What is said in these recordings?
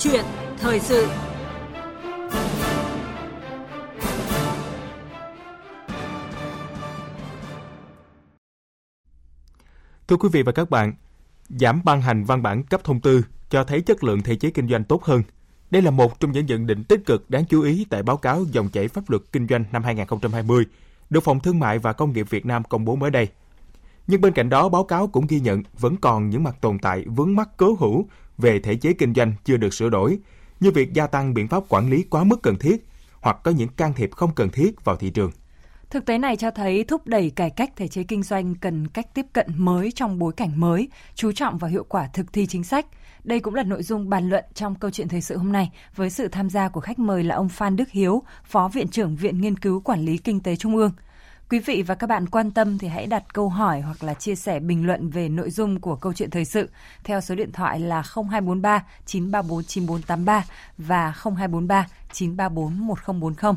chuyện thời sự Thưa quý vị và các bạn, giảm ban hành văn bản cấp thông tư cho thấy chất lượng thể chế kinh doanh tốt hơn. Đây là một trong những nhận định tích cực đáng chú ý tại báo cáo dòng chảy pháp luật kinh doanh năm 2020 được Phòng Thương mại và Công nghiệp Việt Nam công bố mới đây. Nhưng bên cạnh đó, báo cáo cũng ghi nhận vẫn còn những mặt tồn tại vướng mắc cố hữu về thể chế kinh doanh chưa được sửa đổi, như việc gia tăng biện pháp quản lý quá mức cần thiết hoặc có những can thiệp không cần thiết vào thị trường. Thực tế này cho thấy thúc đẩy cải cách thể chế kinh doanh cần cách tiếp cận mới trong bối cảnh mới, chú trọng vào hiệu quả thực thi chính sách. Đây cũng là nội dung bàn luận trong câu chuyện thời sự hôm nay với sự tham gia của khách mời là ông Phan Đức Hiếu, Phó Viện trưởng Viện Nghiên cứu Quản lý Kinh tế Trung ương. Quý vị và các bạn quan tâm thì hãy đặt câu hỏi hoặc là chia sẻ bình luận về nội dung của câu chuyện thời sự theo số điện thoại là 0243 934 9483 và 0243 934 1040.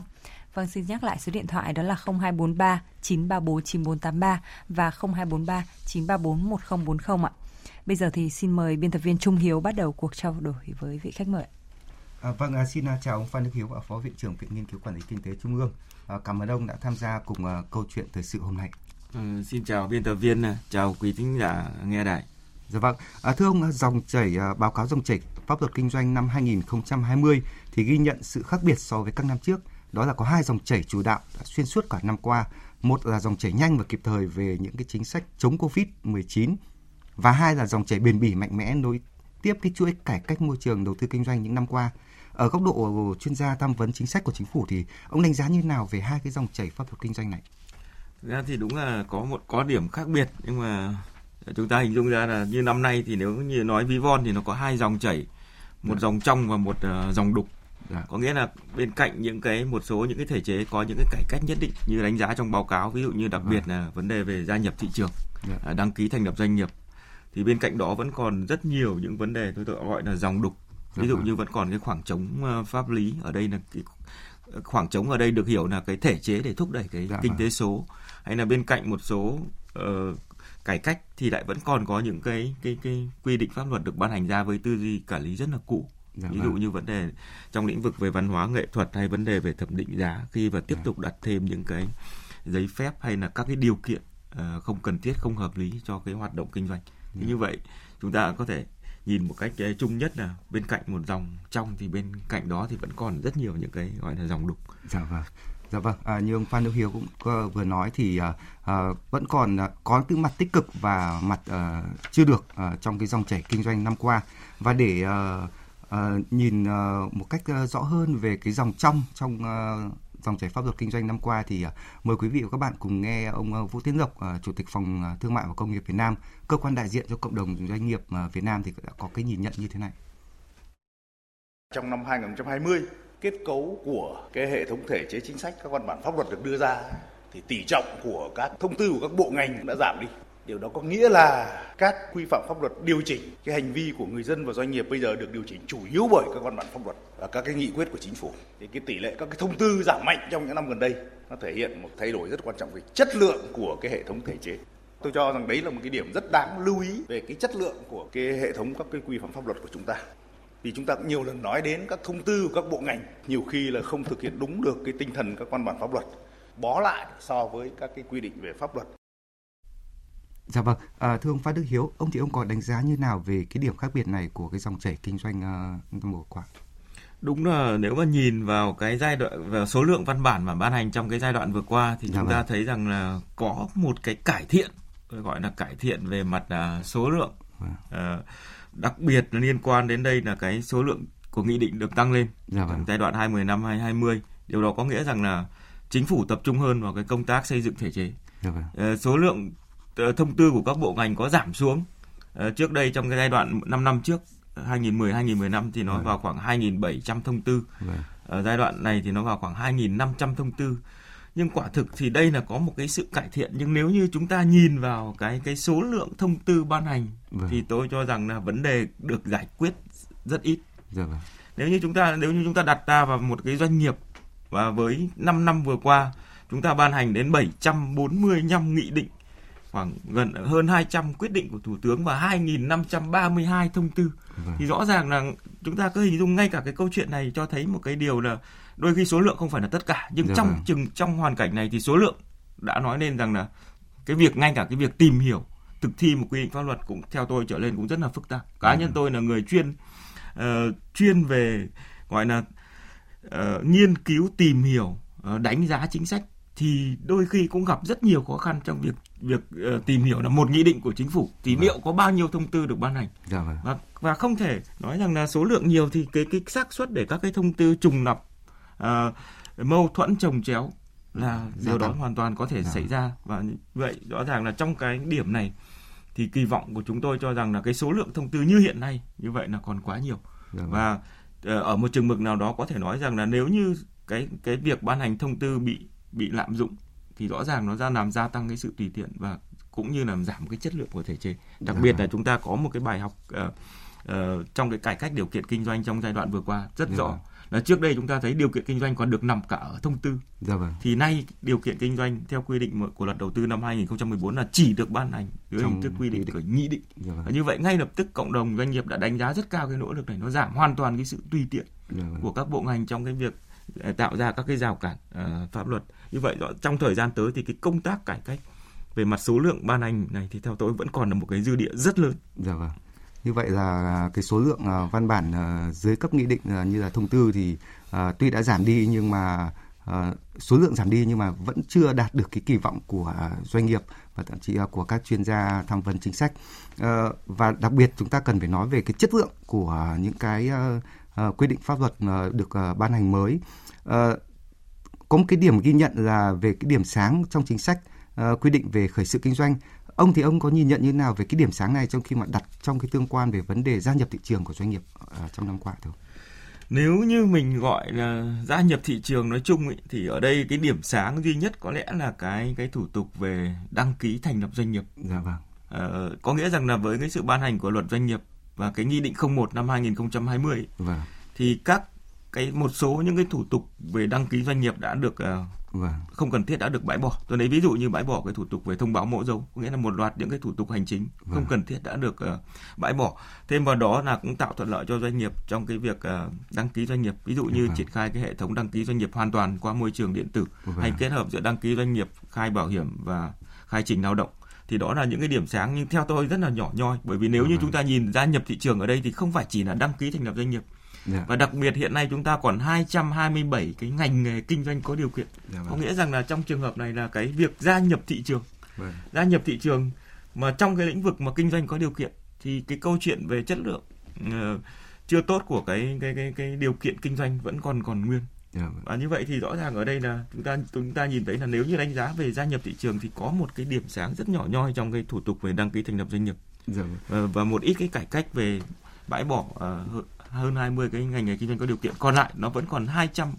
Vâng, xin nhắc lại số điện thoại đó là 0243 934 9483 và 0243 934 1040 ạ. Bây giờ thì xin mời biên tập viên Trung Hiếu bắt đầu cuộc trao đổi với vị khách mời. À, vâng, à, xin à, chào ông Phan Đức Hiếu và Phó Viện trưởng Viện Nghiên cứu Quản lý Kinh tế Trung ương. À, cảm ơn ông đã tham gia cùng à, câu chuyện thời sự hôm nay. Ừ, xin chào biên tập viên, chào quý thính giả nghe đài. Dạ vâng, à, thưa ông, dòng chảy à, báo cáo dòng chảy pháp luật kinh doanh năm 2020 thì ghi nhận sự khác biệt so với các năm trước. Đó là có hai dòng chảy chủ đạo xuyên suốt cả năm qua. Một là dòng chảy nhanh và kịp thời về những cái chính sách chống Covid-19 và hai là dòng chảy bền bỉ mạnh mẽ nối tiếp cái chuỗi cải cách môi trường đầu tư kinh doanh những năm qua. Ở góc độ chuyên gia tham vấn chính sách của chính phủ thì ông đánh giá như nào về hai cái dòng chảy pháp luật kinh doanh này? Thực ra thì đúng là có một có điểm khác biệt nhưng mà chúng ta hình dung ra là như năm nay thì nếu như nói ví von thì nó có hai dòng chảy, một dòng trong và một uh, dòng đục. Dạ. Có nghĩa là bên cạnh những cái một số những cái thể chế có những cái cải cách nhất định như đánh giá trong báo cáo ví dụ như đặc dạ. biệt là vấn đề về gia nhập thị trường, dạ. đăng ký thành lập doanh nghiệp thì bên cạnh đó vẫn còn rất nhiều những vấn đề tôi gọi là dòng đục ví dụ như vẫn còn cái khoảng trống ờ, pháp lý ở đây là cái khoảng trống ở đây được hiểu là cái thể chế để thúc đẩy cái dạ kinh tế số hay là bên cạnh một số uh, cải cách thì lại vẫn còn có những cái cái cái quy định pháp luật được ban hành ra với tư duy quản lý rất là cũ dạ ví dụ vâng. như vấn đề trong lĩnh vực về văn hóa nghệ thuật hay vấn đề về thẩm định giá khi và tiếp dạ. tục đặt thêm những cái giấy phép hay là các cái điều kiện uh, không cần thiết không hợp lý cho cái hoạt động kinh doanh dạ. như vậy chúng ta có thể nhìn một cách ờ, chung nhất là bên cạnh một dòng trong thì bên cạnh đó thì vẫn còn rất nhiều những cái gọi là dòng đục. Dạ vâng. Dạ vâng, à, như ông Phan Đức Hiếu cũng vừa nói thì à, vẫn còn à, có cái mặt tích cực và mặt à, chưa được à, trong cái dòng chảy kinh doanh năm qua và để à, à, nhìn à, một cách à, rõ hơn về cái dòng trong trong à, dòng chảy pháp luật kinh doanh năm qua thì à, mời quý vị và các bạn cùng nghe ông à, Vũ Tiến Lộc, à, Chủ tịch Phòng Thương mại và Công nghiệp Việt Nam, cơ quan đại diện cho cộng đồng doanh nghiệp Việt Nam thì đã có cái nhìn nhận như thế này. Trong năm 2020, kết cấu của cái hệ thống thể chế chính sách các văn bản pháp luật được đưa ra thì tỷ trọng của các thông tư của các bộ ngành đã giảm đi Điều đó có nghĩa là các quy phạm pháp luật điều chỉnh, cái hành vi của người dân và doanh nghiệp bây giờ được điều chỉnh chủ yếu bởi các văn bản pháp luật và các cái nghị quyết của chính phủ. Thì cái tỷ lệ, các cái thông tư giảm mạnh trong những năm gần đây, nó thể hiện một thay đổi rất quan trọng về chất lượng của cái hệ thống thể chế. Tôi cho rằng đấy là một cái điểm rất đáng lưu ý về cái chất lượng của cái hệ thống các cái quy phạm pháp luật của chúng ta. Vì chúng ta cũng nhiều lần nói đến các thông tư của các bộ ngành, nhiều khi là không thực hiện đúng được cái tinh thần các văn bản pháp luật, bó lại so với các cái quy định về pháp luật Dạ vâng, à, thưa ông Phát Đức Hiếu, ông thì ông có đánh giá như nào về cái điểm khác biệt này của cái dòng chảy kinh doanh uh, vừa qua? Đúng là nếu mà nhìn vào cái giai đoạn vào số lượng văn bản mà ban hành trong cái giai đoạn vừa qua thì dạ chúng vâng. ta thấy rằng là có một cái cải thiện, gọi là cải thiện về mặt uh, số lượng. Vâng. Uh, đặc biệt là liên quan đến đây là cái số lượng của nghị định được tăng lên dạ vâng. giai đoạn 20 năm 2020. Điều đó có nghĩa rằng là chính phủ tập trung hơn vào cái công tác xây dựng thể chế. Dạ vâng. uh, số lượng thông tư của các bộ ngành có giảm xuống. Ờ, trước đây trong cái giai đoạn 5 năm trước 2010 2015 thì nó ừ. vào khoảng 2.700 thông tư. Ở giai đoạn này thì nó vào khoảng 2.500 thông tư. Nhưng quả thực thì đây là có một cái sự cải thiện nhưng nếu như chúng ta nhìn vào cái cái số lượng thông tư ban hành ừ. thì tôi cho rằng là vấn đề được giải quyết rất ít. Dạ vâng. Nếu như chúng ta nếu như chúng ta đặt ta vào một cái doanh nghiệp và với 5 năm vừa qua chúng ta ban hành đến 745 nghị định khoảng gần hơn 200 quyết định của thủ tướng và 2.532 thông tư vâng. thì rõ ràng là chúng ta cứ hình dung ngay cả cái câu chuyện này cho thấy một cái điều là đôi khi số lượng không phải là tất cả nhưng dạ trong vâng. chừng trong hoàn cảnh này thì số lượng đã nói lên rằng là cái việc ngay cả cái việc tìm hiểu thực thi một quy định pháp luật cũng theo tôi trở lên cũng rất là phức tạp cá dạ nhân vâng. tôi là người chuyên uh, chuyên về gọi là uh, nghiên cứu tìm hiểu uh, đánh giá chính sách thì đôi khi cũng gặp rất nhiều khó khăn trong việc việc uh, tìm hiểu là một nghị định của chính phủ thì vâng. liệu có bao nhiêu thông tư được ban hành dạ vâng. và và không thể nói rằng là số lượng nhiều thì cái cái xác suất để các cái thông tư trùng lặp uh, mâu thuẫn trồng chéo là dạ điều đó vâng. hoàn toàn có thể dạ. xảy ra và vậy rõ ràng là trong cái điểm này thì kỳ vọng của chúng tôi cho rằng là cái số lượng thông tư như hiện nay như vậy là còn quá nhiều dạ vâng. và ờ, ở một chừng mực nào đó có thể nói rằng là nếu như cái cái việc ban hành thông tư bị bị lạm dụng thì rõ ràng nó ra làm gia tăng cái sự tùy tiện và cũng như làm giảm cái chất lượng của thể chế đặc dạ biệt là chúng ta có một cái bài học uh, uh, trong cái cải cách điều kiện kinh doanh trong giai đoạn vừa qua rất dạ rõ vâng là trước đây chúng ta thấy điều kiện kinh doanh còn được nằm cả ở thông tư. Dạ vâng. Thì nay điều kiện kinh doanh theo quy định của luật đầu tư năm 2014 là chỉ được ban hành dưới hình thức quy định của nghị định. Dạ vâng. Như vậy ngay lập tức cộng đồng doanh nghiệp đã đánh giá rất cao cái nỗ lực này nó giảm hoàn toàn cái sự tùy tiện dạ vâng. của các bộ ngành trong cái việc tạo ra các cái rào cản uh, pháp luật. Như vậy trong thời gian tới thì cái công tác cải cách về mặt số lượng ban hành này thì theo tôi vẫn còn là một cái dư địa rất lớn. Dạ vâng. Như vậy là cái số lượng uh, văn bản uh, dưới cấp nghị định uh, như là thông tư thì tuy đã giảm đi nhưng mà số lượng giảm đi nhưng mà vẫn chưa đạt được cái kỳ vọng của doanh nghiệp và thậm chí là của các chuyên gia tham vấn chính sách và đặc biệt chúng ta cần phải nói về cái chất lượng của những cái quy định pháp luật được ban hành mới có một cái điểm ghi nhận là về cái điểm sáng trong chính sách quy định về khởi sự kinh doanh Ông thì ông có nhìn nhận như thế nào về cái điểm sáng này trong khi mà đặt trong cái tương quan về vấn đề gia nhập thị trường của doanh nghiệp uh, trong năm qua thưa Nếu như mình gọi là gia nhập thị trường nói chung ý, thì ở đây cái điểm sáng duy nhất có lẽ là cái cái thủ tục về đăng ký thành lập doanh nghiệp. Dạ vâng. Uh, có nghĩa rằng là với cái sự ban hành của luật doanh nghiệp và cái nghị định 01 năm 2020 vâng. thì các cái một số những cái thủ tục về đăng ký doanh nghiệp đã được uh, vâng. không cần thiết đã được bãi bỏ tôi lấy ví dụ như bãi bỏ cái thủ tục về thông báo mẫu dấu có nghĩa là một loạt những cái thủ tục hành chính vâng. không cần thiết đã được uh, bãi bỏ thêm vào đó là cũng tạo thuận lợi cho doanh nghiệp trong cái việc uh, đăng ký doanh nghiệp ví dụ như vâng. triển khai cái hệ thống đăng ký doanh nghiệp hoàn toàn qua môi trường điện tử vâng. hay kết hợp giữa đăng ký doanh nghiệp khai bảo hiểm và khai trình lao động thì đó là những cái điểm sáng nhưng theo tôi rất là nhỏ nhoi bởi vì nếu như chúng ta nhìn gia nhập thị trường ở đây thì không phải chỉ là đăng ký thành lập doanh nghiệp Yeah. Dạ. Và đặc biệt hiện nay chúng ta còn 227 cái ngành nghề kinh doanh có điều kiện. Yeah, dạ vâng. Có nghĩa rằng là trong trường hợp này là cái việc gia nhập thị trường. Yeah. Vâng. Gia nhập thị trường mà trong cái lĩnh vực mà kinh doanh có điều kiện thì cái câu chuyện về chất lượng uh, chưa tốt của cái cái cái cái điều kiện kinh doanh vẫn còn còn nguyên. Yeah. Vâng. Và như vậy thì rõ ràng ở đây là chúng ta chúng ta nhìn thấy là nếu như đánh giá về gia nhập thị trường thì có một cái điểm sáng rất nhỏ nhoi trong cái thủ tục về đăng ký thành lập doanh nghiệp. Yeah. Và, và một ít cái cải cách về bãi bỏ uh, hơn 20 cái ngành nghề kinh doanh có điều kiện còn lại nó vẫn còn 200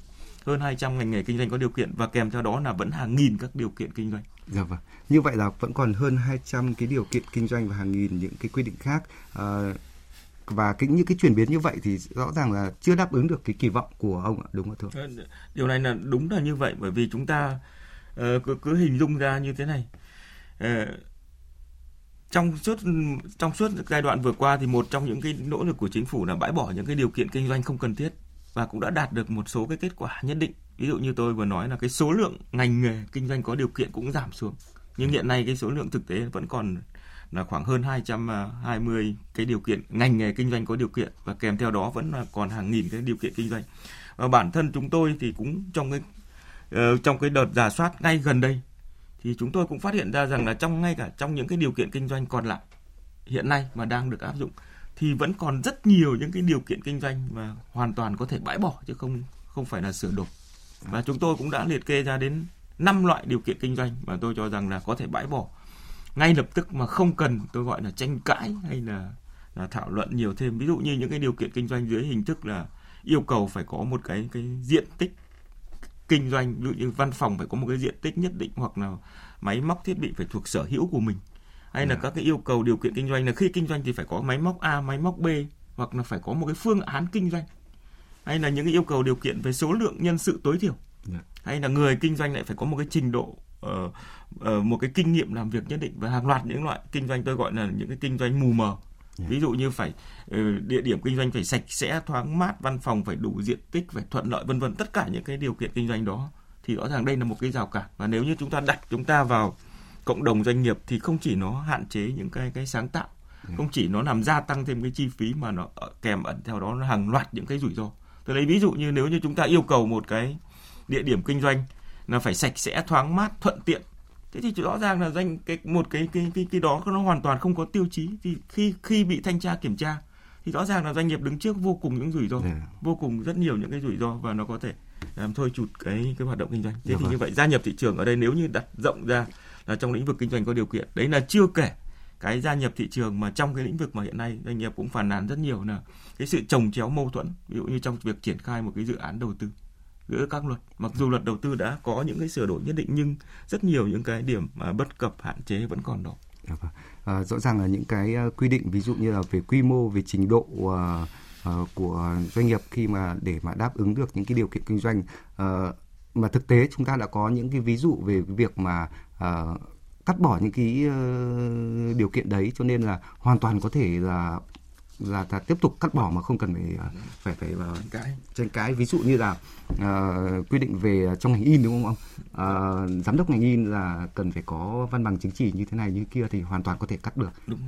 hơn 200 ngành nghề kinh doanh có điều kiện và kèm theo đó là vẫn hàng nghìn các điều kiện kinh doanh. Dạ vâng. Như vậy là vẫn còn hơn 200 cái điều kiện kinh doanh và hàng nghìn những cái quy định khác. À, và cái những cái chuyển biến như vậy thì rõ ràng là chưa đáp ứng được cái kỳ vọng của ông ạ, đúng không thưa? Ờ, điều này là đúng là như vậy bởi vì chúng ta uh, cứ, cứ hình dung ra như thế này. Uh, trong suốt trong suốt giai đoạn vừa qua thì một trong những cái nỗ lực của chính phủ là bãi bỏ những cái điều kiện kinh doanh không cần thiết và cũng đã đạt được một số cái kết quả nhất định ví dụ như tôi vừa nói là cái số lượng ngành nghề kinh doanh có điều kiện cũng giảm xuống nhưng hiện nay cái số lượng thực tế vẫn còn là khoảng hơn 220 cái điều kiện, ngành nghề kinh doanh có điều kiện và kèm theo đó vẫn là còn hàng nghìn cái điều kiện kinh doanh. Và bản thân chúng tôi thì cũng trong cái ờ, trong cái đợt giả soát ngay gần đây thì chúng tôi cũng phát hiện ra rằng là trong ngay cả trong những cái điều kiện kinh doanh còn lại hiện nay mà đang được áp dụng thì vẫn còn rất nhiều những cái điều kiện kinh doanh mà hoàn toàn có thể bãi bỏ chứ không không phải là sửa đổi. Và chúng tôi cũng đã liệt kê ra đến năm loại điều kiện kinh doanh mà tôi cho rằng là có thể bãi bỏ ngay lập tức mà không cần tôi gọi là tranh cãi hay là là thảo luận nhiều thêm ví dụ như những cái điều kiện kinh doanh dưới hình thức là yêu cầu phải có một cái cái diện tích kinh doanh ví dụ như văn phòng phải có một cái diện tích nhất định hoặc là máy móc thiết bị phải thuộc sở hữu của mình hay là dạ. các cái yêu cầu điều kiện kinh doanh là khi kinh doanh thì phải có máy móc A, máy móc B hoặc là phải có một cái phương án kinh doanh hay là những cái yêu cầu điều kiện về số lượng nhân sự tối thiểu dạ. hay là người kinh doanh lại phải có một cái trình độ một cái kinh nghiệm làm việc nhất định và hàng loạt những loại kinh doanh tôi gọi là những cái kinh doanh mù mờ dạ. ví dụ như phải uh, địa điểm kinh doanh phải sạch sẽ thoáng mát văn phòng phải đủ diện tích phải thuận lợi vân vân tất cả những cái điều kiện kinh doanh đó thì rõ ràng đây là một cái rào cản và nếu như chúng ta đặt chúng ta vào cộng đồng doanh nghiệp thì không chỉ nó hạn chế những cái cái sáng tạo dạ. không chỉ nó làm gia tăng thêm cái chi phí mà nó kèm ẩn theo đó là hàng loạt những cái rủi ro tôi lấy ví dụ như nếu như chúng ta yêu cầu một cái địa điểm kinh doanh là phải sạch sẽ thoáng mát thuận tiện thế thì rõ ràng là danh cái một cái cái cái cái đó nó hoàn toàn không có tiêu chí thì khi khi bị thanh tra kiểm tra thì rõ ràng là doanh nghiệp đứng trước vô cùng những rủi ro yeah. Dạ. vô cùng rất nhiều những cái rủi ro và nó có thể làm thôi chụt cái cái hoạt động kinh doanh thế yeah, thì vâng. như vậy gia nhập thị trường ở đây nếu như đặt rộng ra là trong lĩnh vực kinh doanh có điều kiện đấy là chưa kể cái gia nhập thị trường mà trong cái lĩnh vực mà hiện nay doanh nghiệp cũng phản nàn rất nhiều là cái sự trồng chéo mâu thuẫn ví dụ như trong việc triển khai một cái dự án đầu tư giữa các luật. Mặc dù luật đầu tư đã có những cái sửa đổi nhất định nhưng rất nhiều những cái điểm mà bất cập hạn chế vẫn còn đó. Dạ vâng. À, rõ ràng là những cái à, quy định ví dụ như là về quy mô về trình độ à, à, của doanh nghiệp khi mà để mà đáp ứng được những cái điều kiện kinh doanh mà thực tế chúng ta đã có những cái ví dụ về cái việc mà cắt bỏ những cái uh, điều kiện đấy cho nên là hoàn toàn có thể là là ta tiếp tục cắt bỏ mà không cần phải phải phải vào cái tranh cãi. Ví dụ như là uh, quy định về trong ngành in đúng không ông? Uh, giám đốc ngành in là cần phải có văn bằng chứng chỉ như thế này như kia thì hoàn toàn có thể cắt được. Đúng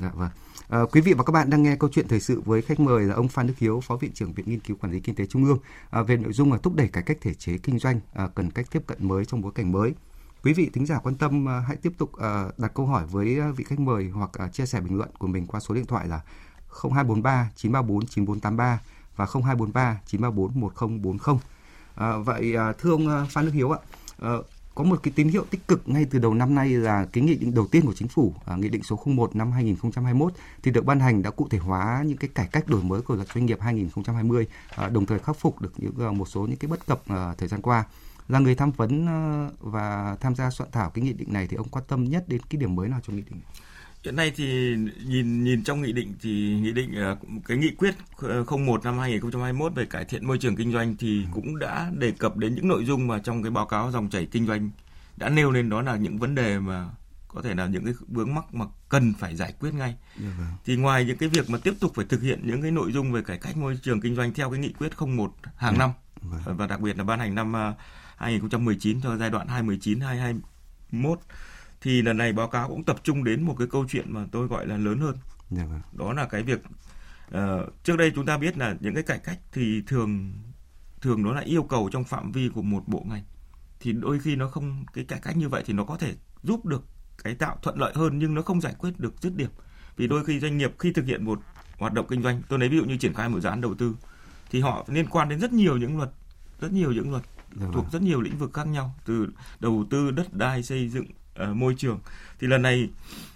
dạ vâng. À, quý vị và các bạn đang nghe câu chuyện thời sự với khách mời là ông Phan Đức Hiếu, Phó Viện trưởng Viện Nghiên cứu Quản lý Kinh tế Trung ương. À, về nội dung là thúc đẩy cải cách thể chế kinh doanh, à, cần cách tiếp cận mới trong bối cảnh mới. Quý vị thính giả quan tâm à, hãy tiếp tục à, đặt câu hỏi với vị khách mời hoặc à, chia sẻ bình luận của mình qua số điện thoại là 0243 934 9483 và 0243 934 1040. À, vậy à, thưa ông ờ, Phan Đức Hiếu ạ, à, có một cái tín hiệu tích cực ngay từ đầu năm nay là cái nghị định đầu tiên của chính phủ, à, nghị định số 01 năm 2021 thì được ban hành đã cụ thể hóa những cái cải cách đổi mới của luật doanh nghiệp 2020, à, đồng thời khắc phục được những một số những cái bất cập à, thời gian qua. Là người tham vấn à, và tham gia soạn thảo cái nghị định này thì ông quan tâm nhất đến cái điểm mới nào trong nghị định này? Hiện nay thì nhìn nhìn trong nghị định thì nghị định ờ, cái nghị quyết 01 năm 2021 về cải thiện môi trường kinh doanh thì cũng đã đề cập đến những nội dung mà trong cái báo cáo dòng chảy kinh doanh đã nêu lên đó là những vấn đề mà có thể là những cái vướng mắc mà cần phải giải quyết ngay. Yeah, dạ vâng. Thì ngoài những cái việc mà tiếp tục phải thực hiện những cái nội dung về cải cách môi trường kinh doanh theo cái nghị quyết 01 hàng yeah. năm yeah. Vâng. và đặc biệt là ban hành năm 2019 ờ, cho giai đoạn 2019 2021 thì lần này báo cáo cũng tập trung đến một cái câu chuyện mà tôi gọi là lớn hơn yeah, vâng. đó là cái việc uh, trước đây chúng ta biết là những cái cải cách thì thường thường nó là yêu cầu trong phạm vi của một bộ ngành thì đôi khi nó không cái cải cách như vậy thì nó có thể giúp được cái tạo thuận lợi hơn nhưng nó không giải quyết được dứt điểm vì đôi khi doanh nghiệp khi thực hiện một hoạt động kinh doanh tôi lấy ví dụ như triển khai một dự án đầu tư thì họ liên quan đến rất nhiều những luật rất nhiều những luật Được dạ thuộc vâng. rất nhiều lĩnh vực khác nhau từ đầu tư đất đai xây dựng uh, môi trường. Thì lần này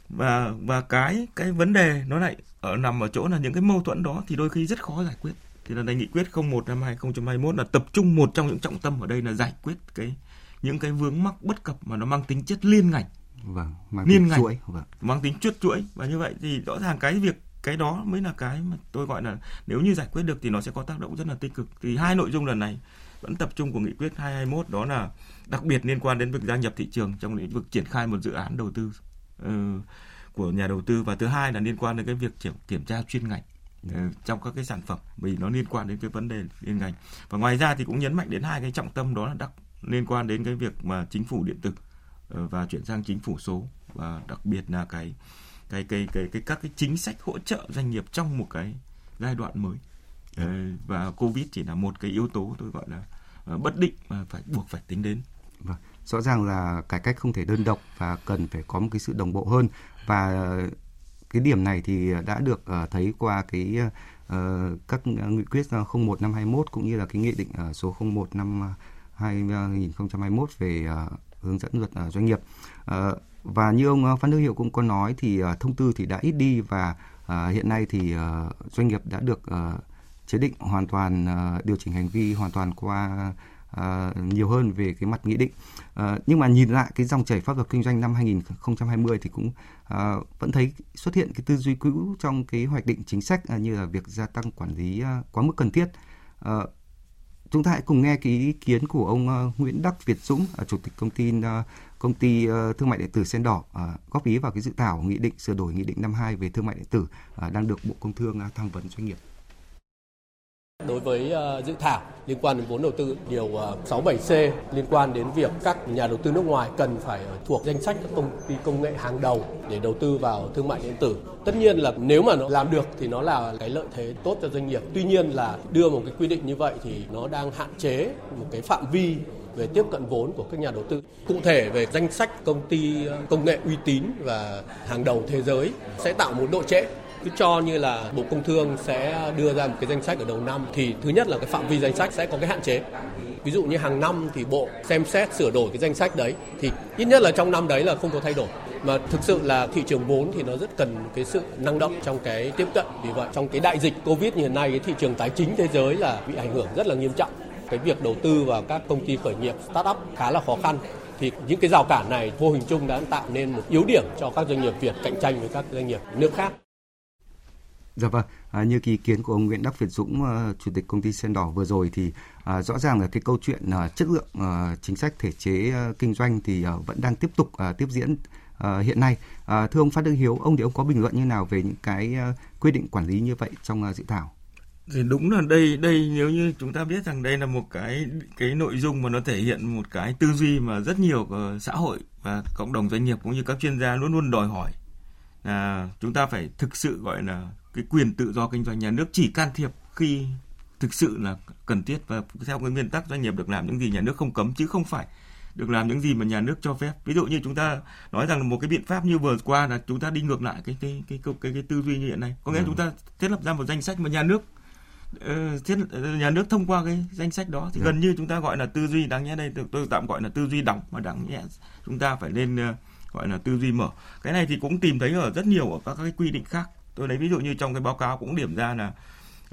và và cái cái vấn đề nó lại ở nằm ở chỗ là những cái mâu thuẫn đó thì đôi khi rất khó giải quyết. Thì lần này nghị quyết 01 năm 2021 là tập trung một trong những trọng tâm ở đây là giải quyết cái những cái vướng mắc bất cập mà nó mang tính chất liên ngành. Vâng mang liên ngành. chuỗi vâng. mang tính chuốt chuỗi và như vậy thì rõ ràng cái việc cái đó mới là cái mà tôi gọi là nếu như giải quyết được thì nó sẽ có tác động rất là tích cực. Thì hai nội dung lần này vẫn tập trung của nghị quyết 221 đó là đặc biệt liên quan đến việc gia nhập thị trường trong lĩnh vực triển khai một dự án đầu tư uh, của nhà đầu tư và thứ hai là liên quan đến cái việc kiểm tra chuyên ngành ờ, trong các cái sản phẩm vì nó liên quan đến cái vấn đề liên ngành. Và ngoài ra thì cũng nhấn mạnh đến hai cái trọng tâm đó là đặc liên quan đến cái việc mà chính phủ điện tử ờ, và chuyển sang chính phủ số. Và đặc biệt là cái cái cái cái, cái các cái chính sách hỗ trợ doanh nghiệp trong một cái giai đoạn mới. Và covid chỉ là một cái yếu tố tôi gọi là Ờ, bất định mà phải buộc phải tính đến Vâng. Rõ ràng là cải cách không thể đơn độc và cần phải có một cái sự đồng bộ hơn và cái điểm này thì đã được ờ, thấy qua cái ờ, các nghị quyết 01 năm 21 cũng như là cái nghị định số 01 năm 2021 về hướng dẫn luật doanh nghiệp. Và như ông Phan Đức Hiệu cũng có nói thì thông tư thì đã ít đi và hiện nay thì doanh nghiệp đã được chế định hoàn toàn ờ, điều chỉnh hành vi hoàn toàn qua uh, nhiều hơn về cái mặt nghị định. Uh, nhưng mà nhìn lại cái dòng chảy pháp luật kinh doanh năm 2020 thì cũng uh, vẫn thấy xuất hiện cái tư duy cũ trong cái hoạch định chính sách uh, như là việc gia tăng quản lý uh, quá mức cần thiết. Uh, chúng ta hãy cùng nghe cái ý kiến của ông uh, Nguyễn Đắc Việt Dũng, uh, chủ tịch công ty uh, công ty uh, thương mại điện tử Sen Đỏ uh, góp ý vào cái dự thảo nghị định sửa đổi nghị định 52 về thương mại điện tử uh, đang được Bộ Công Thương uh, tham vấn doanh nghiệp. Đối với ờ, dự thảo liên quan đến vốn đầu tư, điều ờ, 67C liên quan đến việc các nhà đầu tư nước ngoài cần phải ờ, thuộc danh sách các công ty công nghệ hàng đầu để đầu tư vào thương mại điện tử. Tất nhiên là nếu mà nó làm được thì nó là cái lợi thế tốt cho doanh nghiệp. Tuy nhiên là đưa một cái quy định như vậy thì nó đang hạn chế một cái phạm vi về tiếp cận vốn của các nhà đầu tư. Cụ thể về danh sách công ty công nghệ uy tín và hàng đầu thế giới sẽ tạo một độ trễ cứ cho như là Bộ Công Thương sẽ đưa ra một cái danh sách ở đầu năm thì thứ nhất là cái phạm vi danh sách sẽ có cái hạn chế. Ví dụ như hàng năm thì Bộ xem xét sửa đổi cái danh sách đấy thì ít nhất là trong năm đấy là không có thay đổi. Mà thực sự là thị trường vốn thì nó rất cần cái sự năng động trong cái tiếp cận. Vì vậy trong cái đại dịch Covid như hiện nay cái thị trường tài chính thế giới là bị ảnh hưởng rất là nghiêm trọng. Cái việc đầu tư vào các công ty khởi nghiệp, start-up khá là khó khăn thì những cái rào cản này vô hình chung đã tạo nên một yếu điểm cho các doanh nghiệp Việt cạnh tranh với các doanh nghiệp nước khác. Dạ vâng, à, như ý kiến của ông Nguyễn Đắc Việt Dũng, uh, chủ tịch công ty Sen Đỏ vừa rồi thì à, rõ ràng là cái câu chuyện à, chất lượng à, chính sách thể chế à, kinh doanh thì à, vẫn đang tiếp tục à, tiếp diễn à, hiện nay. À, thưa ông Phát Đức Hiếu, ông thì ông có bình luận như nào về những cái à, quy định quản lý như vậy trong à, dự thảo? Thì đúng là đây đây nếu như chúng ta biết rằng đây là một cái cái nội dung mà nó thể hiện một cái tư duy mà rất nhiều xã hội và cộng đồng doanh nghiệp cũng như các chuyên gia luôn luôn đòi hỏi là chúng ta phải thực sự gọi là cái quyền tự do kinh doanh nhà nước chỉ can thiệp khi thực sự là cần thiết và theo cái nguyên tắc doanh nghiệp được làm những gì nhà nước không cấm chứ không phải được làm những gì mà nhà nước cho phép ví dụ như chúng ta nói rằng một cái biện pháp như vừa qua là chúng ta đi ngược lại cái cái cái cái cái, cái tư duy như hiện nay có nghĩa ừ. chúng ta thiết lập ra một danh sách mà nhà nước uh, thiết nhà nước thông qua cái danh sách đó thì ừ. gần như chúng ta gọi là tư duy đáng nhẽ đây tôi tạm gọi là tư duy đóng mà đáng nhẽ chúng ta phải lên uh, gọi là tư duy mở cái này thì cũng tìm thấy ở rất nhiều ở các cái quy định khác tôi lấy ví dụ như trong cái báo cáo cũng điểm ra là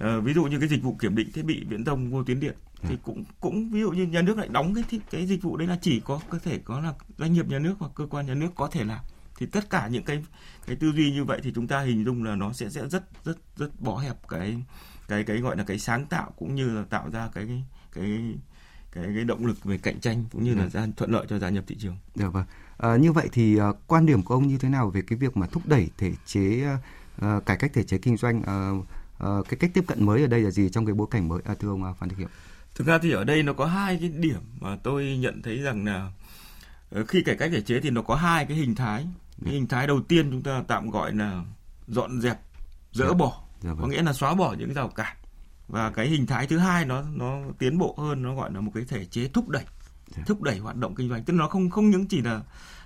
uh, ví dụ như cái dịch vụ kiểm định thiết bị viễn thông vô tuyến điện thì ừ. cũng cũng ví dụ như nhà nước lại đóng cái cái dịch vụ đấy là chỉ có có thể có là doanh nghiệp nhà nước hoặc cơ quan nhà nước có thể làm thì tất cả những cái cái tư duy như vậy thì chúng ta hình dung là nó sẽ sẽ rất rất rất bó hẹp cái cái cái gọi là cái sáng tạo cũng như là tạo ra cái cái cái cái, cái động lực về cạnh tranh cũng như là ra ừ. thuận lợi cho gia nhập thị trường. Được dạ vâng. À, như vậy thì uh, quan điểm của ông như thế nào về cái việc mà thúc đẩy thể chế uh, cải cách thể chế kinh doanh uh, uh, cái cách tiếp cận mới ở đây là gì trong cái bối cảnh mới à, thưa ông Phan Đức Hiệp? Thực ra thì ở đây nó có hai cái điểm mà tôi nhận thấy rằng là khi cải cách thể chế thì nó có hai cái hình thái. Cái hình thái đầu tiên chúng ta tạm gọi là dọn dẹp, dỡ dạ. bỏ, dạ vâng. có nghĩa là xóa bỏ những rào cản. Và cái hình thái thứ hai nó nó tiến bộ hơn nó gọi là một cái thể chế thúc đẩy dạ. thúc đẩy hoạt động kinh doanh tức nó không không những chỉ là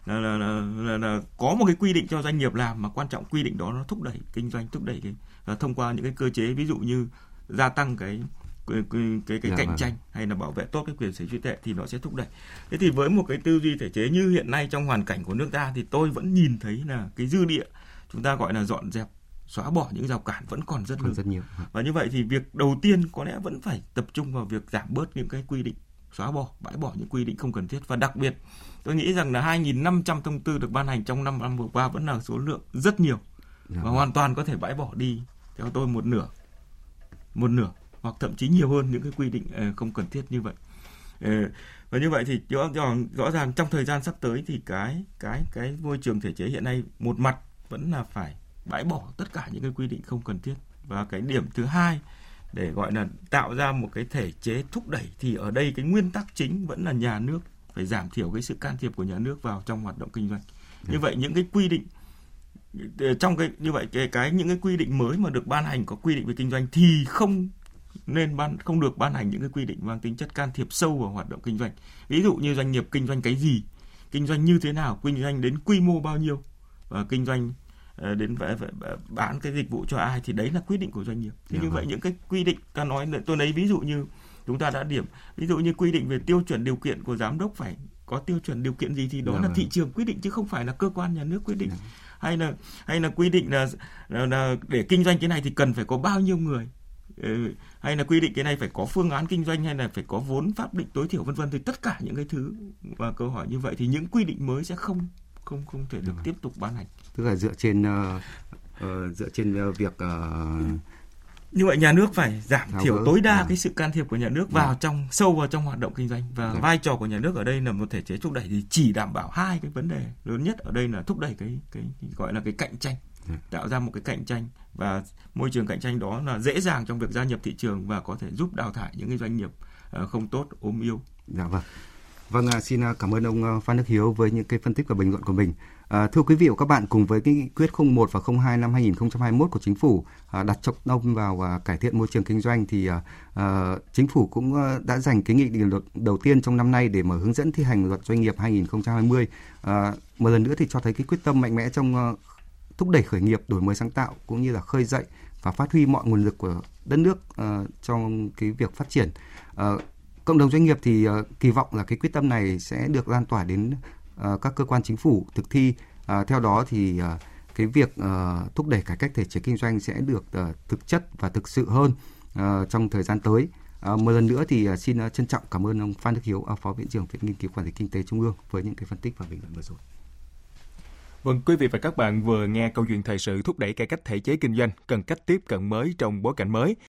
là, là, là, là, là có một cái quy định cho doanh nghiệp làm mà quan trọng quy định đó nó thúc đẩy kinh doanh thúc đẩy cái và thông qua những cái cơ chế ví dụ như gia tăng cái cái cái, cái, cái dạ cạnh vâng. tranh hay là bảo vệ tốt cái quyền sở hữu trí tuệ thì nó sẽ thúc đẩy. Thế thì với một cái tư duy thể chế như hiện nay trong hoàn cảnh của nước ta thì tôi vẫn nhìn thấy là cái dư địa chúng ta gọi là dọn dẹp xóa bỏ những rào cản vẫn còn rất còn rất nhiều. Và như vậy thì việc đầu tiên có lẽ vẫn phải tập trung vào việc giảm bớt những cái quy định xóa bỏ, bãi bỏ những quy định không cần thiết và đặc biệt tôi nghĩ rằng là 2.500 thông tư được ban hành trong năm năm vừa qua vẫn là số lượng rất nhiều dạ. và vâng. hoàn toàn có thể bãi bỏ đi theo tôi một nửa một nửa hoặc thậm chí nhiều hơn những cái quy định ờ, không cần thiết như vậy ờ, và như vậy thì rõ, rõ, rõ ràng trong thời gian sắp tới thì cái cái cái môi trường thể chế hiện nay một mặt vẫn là phải bãi bỏ tất cả những cái quy định không cần thiết và cái điểm thứ hai để gọi là tạo ra một cái thể chế thúc đẩy thì ở đây cái nguyên tắc chính vẫn là nhà nước phải giảm thiểu cái sự can thiệp của nhà nước vào trong hoạt động kinh doanh. Như ừ. vậy những cái quy định ờ, trong cái như vậy cái cái những cái quy định mới mà được ban hành có quy định về kinh doanh thì không nên ban không được ban hành những cái quy định mang tính chất can thiệp sâu vào hoạt động kinh doanh. Ví dụ như doanh nghiệp kinh doanh cái gì, kinh doanh như thế nào, kinh doanh đến quy mô bao nhiêu và kinh doanh Ờ, đến bán cái dịch vụ cho ai thì đấy là quyết định của doanh nghiệp. Thế như vậy vâng. những cái quy định ta nói tôi lấy ví dụ như chúng ta đã điểm ví dụ như quy định về tiêu chuẩn điều kiện của giám đốc phải có tiêu chuẩn điều kiện gì thì đó dạ là vâng. thị trường quyết định chứ không phải là cơ quan nhà nước quyết định. Dạ. Hay là hay là quy định là, là, là để kinh doanh cái này thì cần phải có bao nhiêu người ừ, hay là quy định cái này phải có phương án kinh doanh hay là phải có vốn pháp định tối thiểu vân vân thì tất cả những cái thứ và câu hỏi như vậy thì những quy định mới sẽ không không không thể được ừ. tiếp tục ban hành tức là dựa trên uh, uh, dựa trên uh, việc uh, như vậy nhà nước phải giảm Thảo thiểu tối đa à. cái sự can thiệp của nhà nước vào à. trong sâu vào trong hoạt động kinh doanh và à. vai trò của nhà nước ở đây là một thể chế thúc đẩy thì chỉ đảm bảo hai cái vấn đề lớn nhất ở đây là thúc đẩy cái cái, cái gọi là cái cạnh tranh à. tạo ra một cái cạnh tranh và môi trường cạnh tranh đó là dễ dàng trong việc gia nhập thị trường và có thể giúp đào thải những cái doanh nghiệp không tốt ốm yếu. Dạ vâng. Vâng, à, xin cảm ơn ông Phan Đức Hiếu với những cái phân tích và bình luận của mình. À, thưa quý vị và các bạn, cùng với cái nghị quyết 01 và 02 năm 2021 của chính phủ à, đặt trọng tâm vào à, cải thiện môi trường kinh doanh thì à, à, chính phủ cũng à, đã dành cái nghị định luật đầu tiên trong năm nay để mở hướng dẫn thi hành luật doanh nghiệp 2020. À, một lần nữa thì cho thấy cái quyết tâm mạnh mẽ trong à, thúc đẩy khởi nghiệp, đổi mới sáng tạo cũng như là khơi dậy và phát huy mọi nguồn lực của đất nước à, trong cái việc phát triển. À, cộng đồng doanh nghiệp thì uh, kỳ vọng là cái quyết tâm này sẽ được lan tỏa đến Ờ, các cơ quan chính phủ thực thi. Ờ, theo đó thì ờ, cái việc thúc đẩy cải cách thể chế kinh doanh sẽ được thực chất và thực sự hơn trong thời gian tới. Một lần nữa thì xin trân trọng cảm ơn ông Phan Đức Hiếu, Phó Viện trưởng Viện Nghiên cứu Quản lý Kinh tế Trung ương với những cái phân tích và bình luận vừa rồi. Vâng, quý vị và các bạn vừa nghe câu chuyện thời sự thúc đẩy cải cách thể chế kinh doanh cần cách tiếp cận mới trong bối cảnh mới